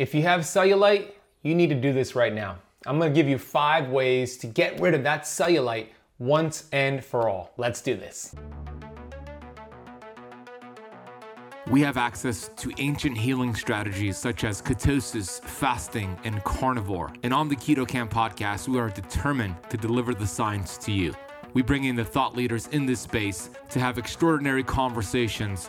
If you have cellulite, you need to do this right now. I'm gonna give you five ways to get rid of that cellulite once and for all. Let's do this. We have access to ancient healing strategies such as ketosis, fasting, and carnivore. And on the Keto Kamp podcast, we are determined to deliver the science to you. We bring in the thought leaders in this space to have extraordinary conversations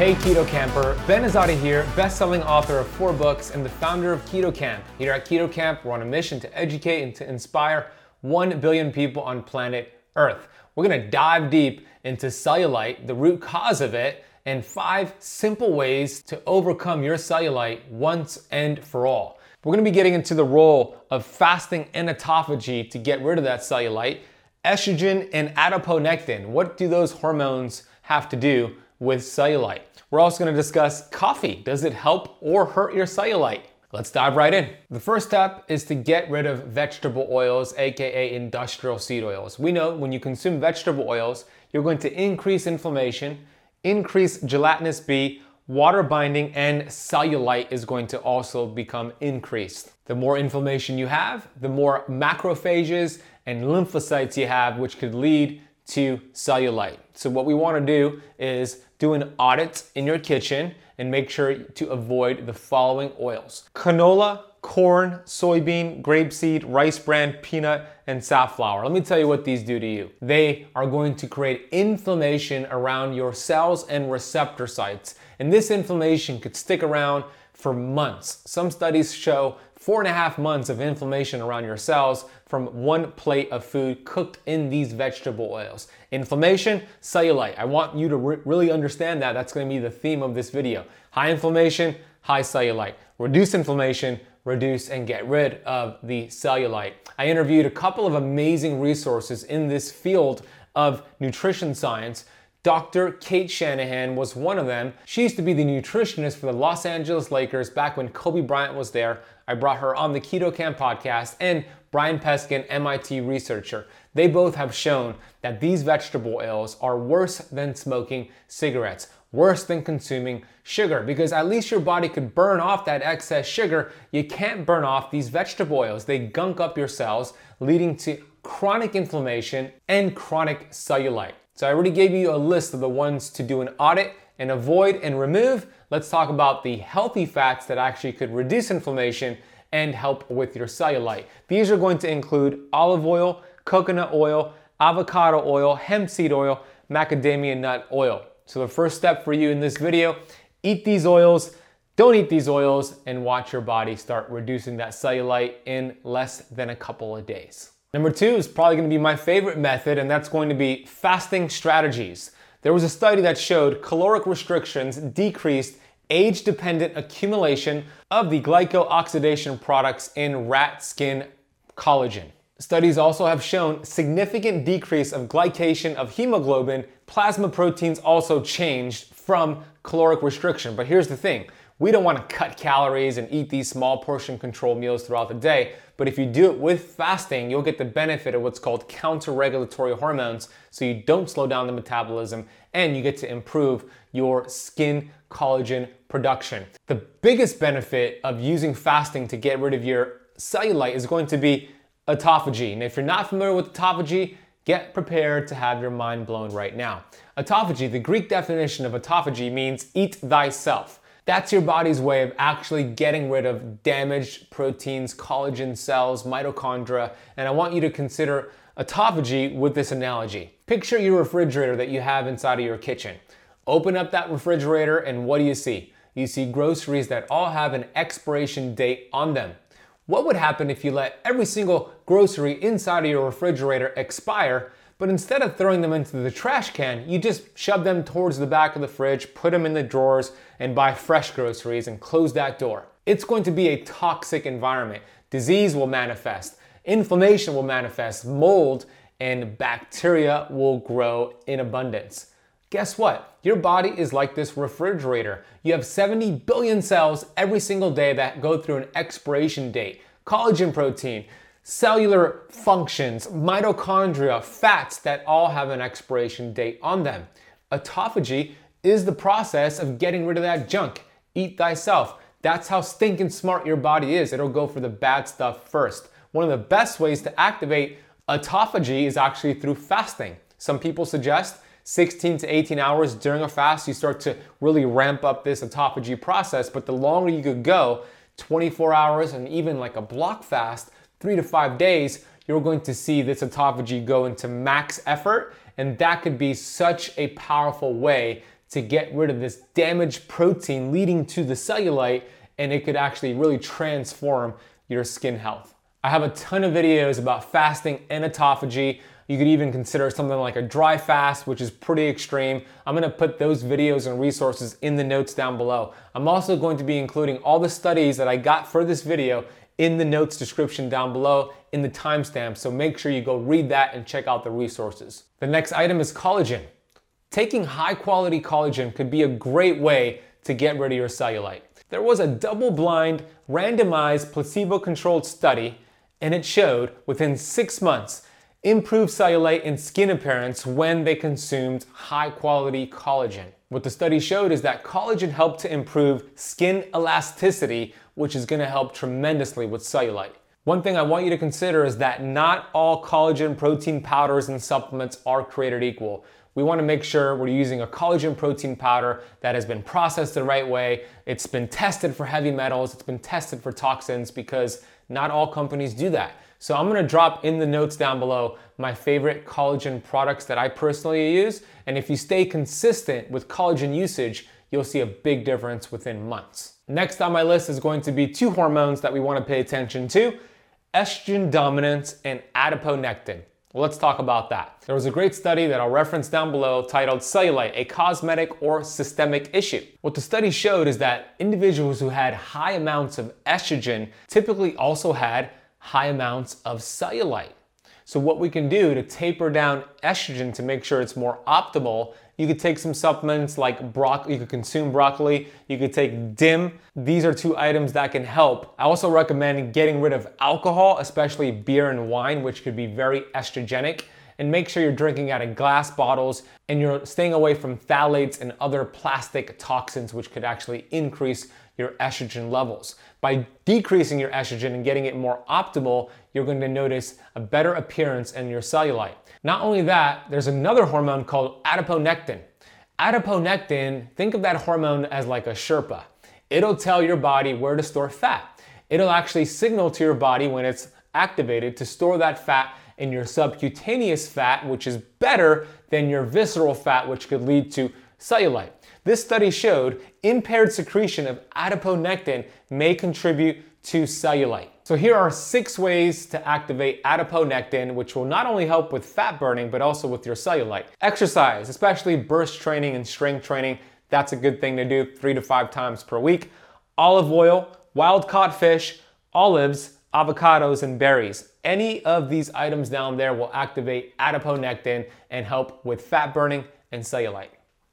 Hey Keto Kamper, Ben Azadi here, best-selling author of four books and the founder of Keto Kamp. Here at Keto Kamp, we're on a mission to educate and to inspire 1 billion people on planet Earth. We're gonna dive deep into cellulite, the root cause of it, and five simple ways to overcome your cellulite once and for all. We're gonna be getting into the role of fasting and autophagy to get rid of that cellulite, estrogen and adiponectin. What do those hormones have to do with cellulite? We're also gonna discuss coffee. Does it help or hurt your cellulite? Let's dive right in. The first step is to get rid of vegetable oils, aka industrial seed oils. We know when you consume vegetable oils, you're going to increase inflammation, increase gelatinous B, water binding, and cellulite is going to also become increased. The more inflammation you have, the more macrophages and lymphocytes you have, which could lead to cellulite. So, what we wanna do is do an audit in your kitchen and make sure to avoid the following oils canola, corn, soybean, grapeseed, rice bran, peanut, and safflower. Let me tell you what these do to you. They are going to create inflammation around your cells and receptor sites. And this inflammation could stick around for months. Some studies show four and a half months of inflammation around your cells from one plate of food cooked in these vegetable oils. Inflammation, cellulite. I want you to re- really understand that. That's to be the theme of this video. High inflammation, high cellulite. Reduce inflammation, reduce and get rid of the cellulite. I interviewed a couple of amazing resources in this field of nutrition science Dr. Cate Shanahan was one of them. She used to be the nutritionist for the Los Angeles Lakers back when Kobe Bryant was there. I brought her on the Keto Kamp podcast and Brian Peskin, MIT researcher. They both have shown that these vegetable oils are worse than smoking cigarettes, worse than consuming sugar, because at least your body could burn off that excess sugar. You can't burn off these vegetable oils. They gunk up your cells, leading to chronic inflammation and chronic cellulite. So I already gave you a list of the ones to do an audit and avoid and remove. Let's talk about the healthy fats that actually could reduce inflammation and help with your cellulite. These are going to include olive oil, coconut oil, avocado oil, hemp seed oil, macadamia nut oil. So the first step for you in this video, eat these oils, don't eat these oils, and watch your body start reducing that cellulite in less than a couple of days. Number two is probably gonna be my favorite method, and that's going to be fasting strategies. There was a study that showed caloric restrictions decreased age dependent accumulation of the glycooxidation products in rat skin collagen. Studies also have shown significant decrease of glycation of hemoglobin. Plasma proteins also changed from caloric restriction. But here's the thing we don't want to cut calories and eat these small portion control meals throughout the day. But if you do it with fasting, you'll get the benefit of what's called counter regulatory hormones. So you don't slow down the metabolism and you get to improve your skin collagen production. The biggest benefit of using fasting to get rid of your cellulite is going to be autophagy. And if you're not familiar with autophagy, get prepared to have your mind blown right now. Autophagy, the Greek definition of autophagy means eat thyself. That's your body's way of actually getting rid of damaged proteins, collagen cells, mitochondria, and I want you to consider autophagy with this analogy. Picture your refrigerator that you have inside of your kitchen. Open up that refrigerator, and what do you see? You see groceries that all have an expiration date on them. What would happen if you let every single grocery inside of your refrigerator expire but instead of throwing them into the trash can, you just shove them towards the back of the fridge, put them in the drawers, and buy fresh groceries and close that door. It's going to be a toxic environment. Disease will manifest. inflammation will manifest, mold and bacteria will grow in abundance. Guess what? Your body is like this refrigerator. You have 70 billion cells every single day that go through an expiration date. Collagen protein, cellular functions, mitochondria, fats that all have an expiration date on them. Autophagy is the process of getting rid of that junk. Eat thyself. That's how stinking smart your body is. It'll go for the bad stuff first. One of the best ways to activate autophagy is actually through fasting. Some people suggest 16 to 18 hours during a fast, you start to really ramp up this autophagy process. But the longer you could go, 24 hours and even like a block fast, three to five days, you're going to see this autophagy go into max effort. And that could be such a powerful way to get rid of this damaged protein leading to the cellulite, and it could actually really transform your skin health. I have a ton of videos about fasting and autophagy. You could even consider something like a dry fast, which is pretty extreme. I'm gonna put those videos and resources in the notes down below. I'm also going to be including all the studies that I got for this video in the notes description down below in the timestamp, so make sure you go read that and check out the resources. The next item is collagen. Taking high quality collagen could be a great way to get rid of your cellulite. There was a double blind, randomized, placebo controlled study, and it showed within six months improved cellulite and skin appearance when they consumed high quality collagen. What the study showed is that collagen helped to improve skin elasticity, which is gonna help tremendously with cellulite. One thing I want you to consider is that not all collagen protein powders and supplements are created equal we want to make sure we're using a collagen protein powder that has been processed the right way. It's been tested for heavy metals, it's been tested for toxins because not all companies do that. So I'm gonna drop in the notes down below my favorite collagen products that I personally use. And if you stay consistent with collagen usage, you'll see a big difference within months. Next on my list is going to be two hormones that we wanna pay attention to estrogen dominance and adiponectin. Well, let's talk about that. There was a great study that I'll reference down below titled Cellulite, a cosmetic or systemic issue. What the study showed is that individuals who had high amounts of estrogen typically also had high amounts of cellulite. So, what we can do to taper down estrogen to make sure it's more optimal you could take some supplements like broccoli, you could consume broccoli, you could take DIM. These are two items that can help. I also recommend getting rid of alcohol, especially beer and wine, which could be very estrogenic. And make sure you're drinking out of glass bottles and you're staying away from phthalates and other plastic toxins, which could actually increase your estrogen levels. By decreasing your estrogen and getting it more optimal, you're going to notice a better appearance in your cellulite. Not only that, there's another hormone called adiponectin. Adiponectin, think of that hormone as like a Sherpa. It'll tell your body where to store fat. It'll actually signal to your body when it's activated to store that fat in your subcutaneous fat, which is better than your visceral fat, which could lead to cellulite. This study showed impaired secretion of adiponectin may contribute to cellulite. So here are six ways to activate adiponectin, which will not only help with fat burning, but also with your cellulite. Exercise, especially burst training and strength training, that's a good thing to do three to five times per week. Olive oil, wild caught fish, olives, avocados, and berries. Any of these items down there will activate adiponectin and help with fat burning and cellulite.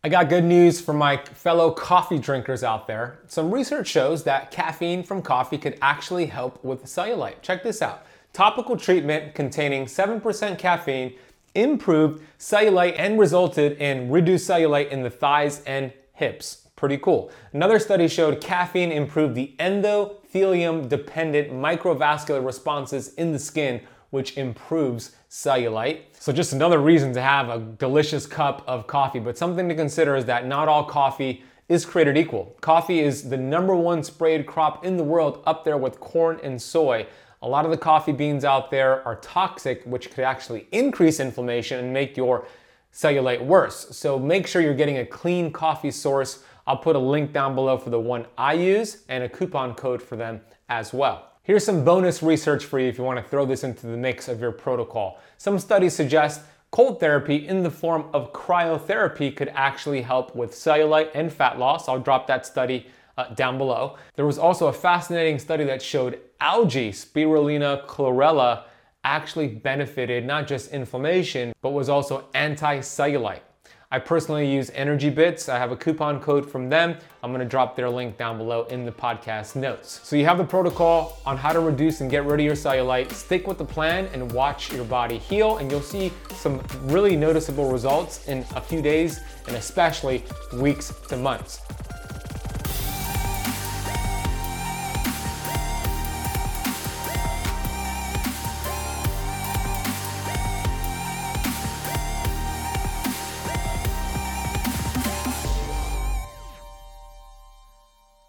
I got good news for my fellow coffee drinkers out there. Some research shows that caffeine from coffee could actually help with cellulite. Check this out. Topical treatment containing 7% caffeine improved cellulite and resulted in reduced cellulite in the thighs and hips. Pretty cool. Another study showed caffeine improved the endothelium dependent microvascular responses in the skin which improves cellulite. So, just another reason to have a delicious cup of coffee. But something to consider is that not all coffee is created equal. Coffee is the number one sprayed crop in the world, up there with corn and soy. A lot of the coffee beans out there are toxic, which could actually increase inflammation and make your cellulite worse. So, make sure you're getting a clean coffee source. I'll put a link down below for the one I use and a coupon code for them as well. Here's some bonus research for you if you want to throw this into the mix of your protocol. Some studies suggest cold therapy in the form of cryotherapy could actually help with cellulite and fat loss. I'll drop that study uh, down below. There was also a fascinating study that showed algae, spirulina chlorella, actually benefited not just inflammation, but was also anti cellulite. I personally use Energy Bits. I have a coupon code from them. I'm gonna drop their link down below in the podcast notes. So you have the protocol on how to reduce and get rid of your cellulite. Stick with the plan and watch your body heal, and you'll see some really noticeable results in a few days and especially weeks to months.